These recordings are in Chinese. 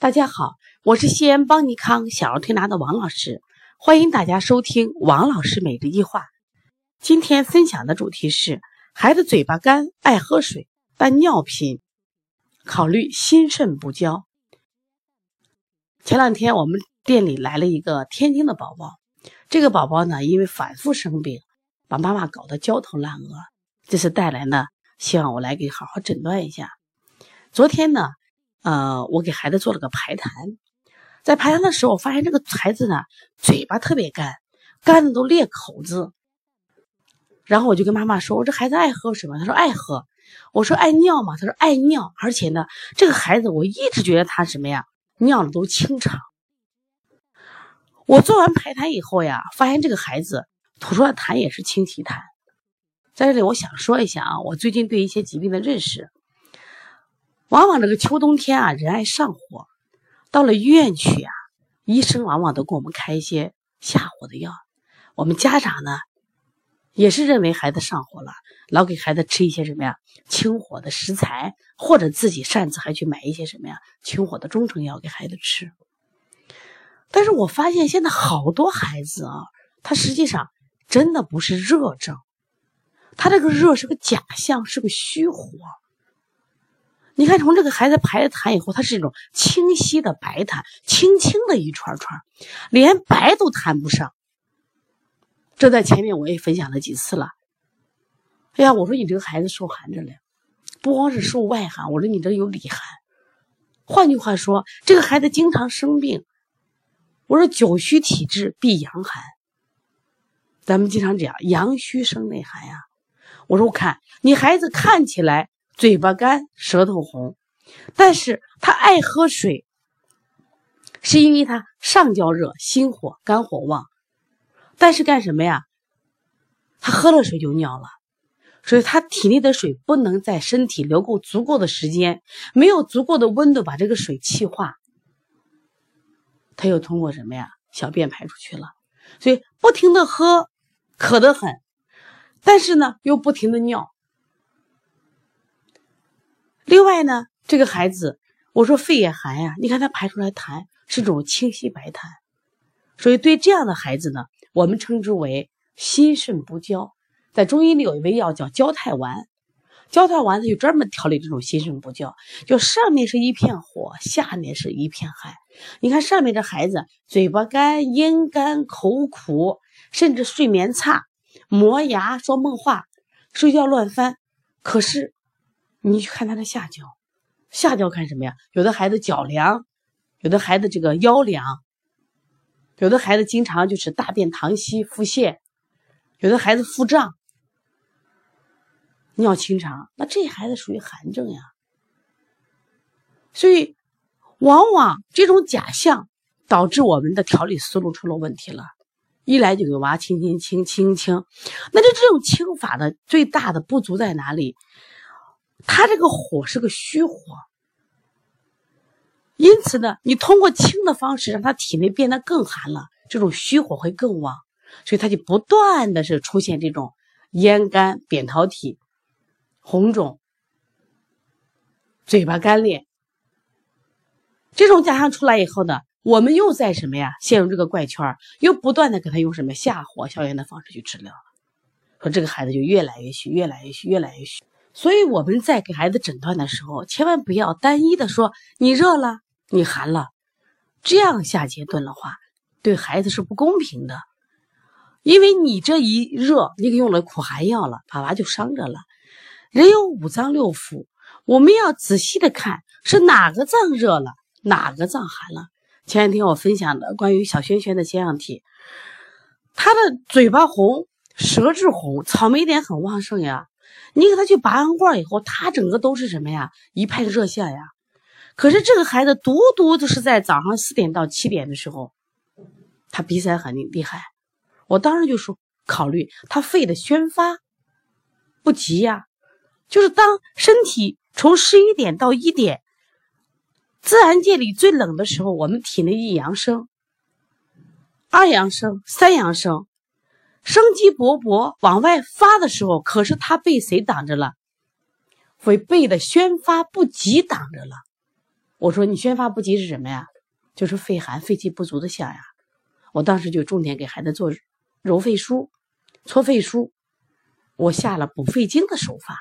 大家好，我是西安邦尼康小儿推拿的王老师，欢迎大家收听王老师每日一话。今天分享的主题是孩子嘴巴干，爱喝水，但尿频，考虑心肾不交。前两天我们店里来了一个天津的宝宝，这个宝宝呢，因为反复生病，把妈妈搞得焦头烂额，这次带来呢，希望我来给好好诊断一下。昨天呢。呃，我给孩子做了个排痰，在排痰的时候，我发现这个孩子呢，嘴巴特别干，干的都裂口子。然后我就跟妈妈说：“我这孩子爱喝什么？”他说：“爱喝。”我说：“爱尿吗？”他说：“爱尿。”而且呢，这个孩子我一直觉得他什么呀，尿的都清长。我做完排痰以后呀，发现这个孩子吐出来痰也是清晰痰。在这里，我想说一下啊，我最近对一些疾病的认识。往往这个秋冬天啊，人爱上火，到了医院去啊，医生往往都给我们开一些下火的药。我们家长呢，也是认为孩子上火了，老给孩子吃一些什么呀清火的食材，或者自己擅自还去买一些什么呀清火的中成药给孩子吃。但是我发现现在好多孩子啊，他实际上真的不是热症，他这个热是个假象，是个虚火。你看，从这个孩子排痰以后，它是一种清晰的白痰，轻轻的一串串，连白都谈不上。这在前面我也分享了几次了。哎呀，我说你这个孩子受寒着了，不光是受外寒，我说你这有里寒。换句话说，这个孩子经常生病。我说久虚体质必阳寒，咱们经常讲阳虚生内寒呀。我说我看你孩子看起来。嘴巴干，舌头红，但是他爱喝水，是因为他上焦热，心火，肝火旺。但是干什么呀？他喝了水就尿了，所以他体内的水不能在身体留够足够的时间，没有足够的温度把这个水气化，他又通过什么呀？小便排出去了，所以不停的喝，渴得很，但是呢又不停的尿。另外呢，这个孩子，我说肺也寒呀，你看他排出来痰是种清晰白痰，所以对这样的孩子呢，我们称之为心肾不交。在中医里有一味药叫焦太丸，焦太丸它就专门调理这种心肾不交，就上面是一片火，下面是一片寒。你看上面这孩子嘴巴干、咽干、口苦，甚至睡眠差、磨牙、说梦话、睡觉乱翻，可是。你去看他的下焦，下焦看什么呀？有的孩子脚凉，有的孩子这个腰凉，有的孩子经常就是大便溏稀、腹泻，有的孩子腹胀、尿清长，那这孩子属于寒症呀。所以，往往这种假象导致我们的调理思路出了问题了。一来就给娃轻轻清清清，那就这种清法的最大的不足在哪里？他这个火是个虚火，因此呢，你通过清的方式让他体内变得更寒了，这种虚火会更旺，所以他就不断的是出现这种咽干、扁桃体红肿、嘴巴干裂。这种假象出来以后呢，我们又在什么呀？陷入这个怪圈，又不断的给他用什么下火消炎的方式去治疗，说这个孩子就越来越虚，越来越虚，越来越虚。所以我们在给孩子诊断的时候，千万不要单一的说你热了，你寒了，这样下结论的话，对孩子是不公平的。因为你这一热，你给用了苦寒药了，把娃就伤着了。人有五脏六腑，我们要仔细的看是哪个脏热了，哪个脏寒了。前两天我分享的关于小萱萱的腺样体，她的嘴巴红，舌质红，草莓点很旺盛呀。你给他去拔完罐以后，他整个都是什么呀？一派热象呀。可是这个孩子独独就是在早上四点到七点的时候，他鼻塞很厉害。我当时就说，考虑他肺的宣发不急呀。就是当身体从十一点到一点，自然界里最冷的时候，我们体内一阳生，二阳生，三阳生。生机勃勃往外发的时候，可是他被谁挡着了？被被的宣发不及挡着了。我说你宣发不及是什么呀？就是肺寒、肺气不足的象呀。我当时就重点给孩子做揉肺腧、搓肺腧，我下了补肺经的手法。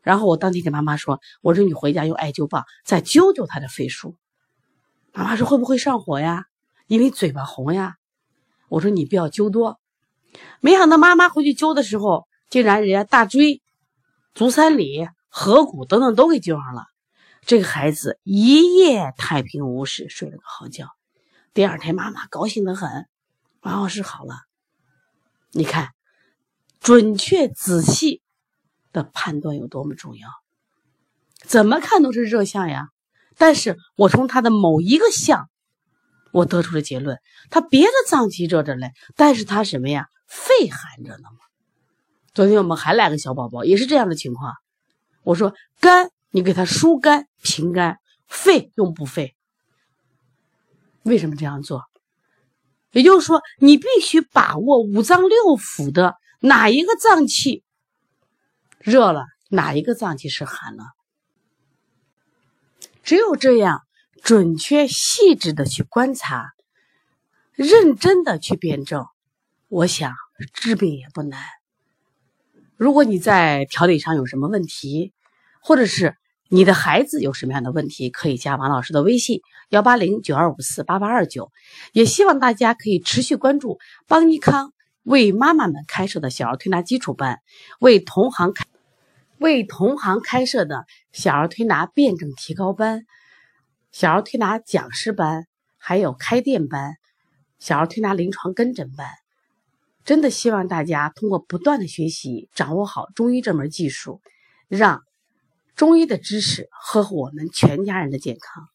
然后我当天给妈妈说：“我说你回家用艾灸棒再灸灸他的肺腧。”妈妈说：“会不会上火呀？因为嘴巴红呀。”我说：“你不要灸多。”没想到妈妈回去灸的时候，竟然人家大椎、足三里、合谷等等都给灸上了。这个孩子一夜太平无事，睡了个好觉。第二天妈妈高兴的很，王老师好了。你看，准确仔细。的判断有多么重要？怎么看都是热象呀，但是我从他的某一个象，我得出了结论，他别的脏器热着嘞，但是他什么呀？肺寒着呢吗？昨天我们还来个小宝宝，也是这样的情况。我说肝，你给他疏肝平肝；肺用补肺。为什么这样做？也就是说，你必须把握五脏六腑的哪一个脏器。热了，哪一个脏器是寒了？只有这样准确细致的去观察，认真的去辩证，我想治病也不难。如果你在调理上有什么问题，或者是你的孩子有什么样的问题，可以加王老师的微信幺八零九二五四八八二九。也希望大家可以持续关注邦尼康为妈妈们开设的小儿推拿基础班，为同行开。为同行开设的小儿推拿辩证提高班、小儿推拿讲师班，还有开店班、小儿推拿临床跟诊班，真的希望大家通过不断的学习，掌握好中医这门技术，让中医的知识呵护我们全家人的健康。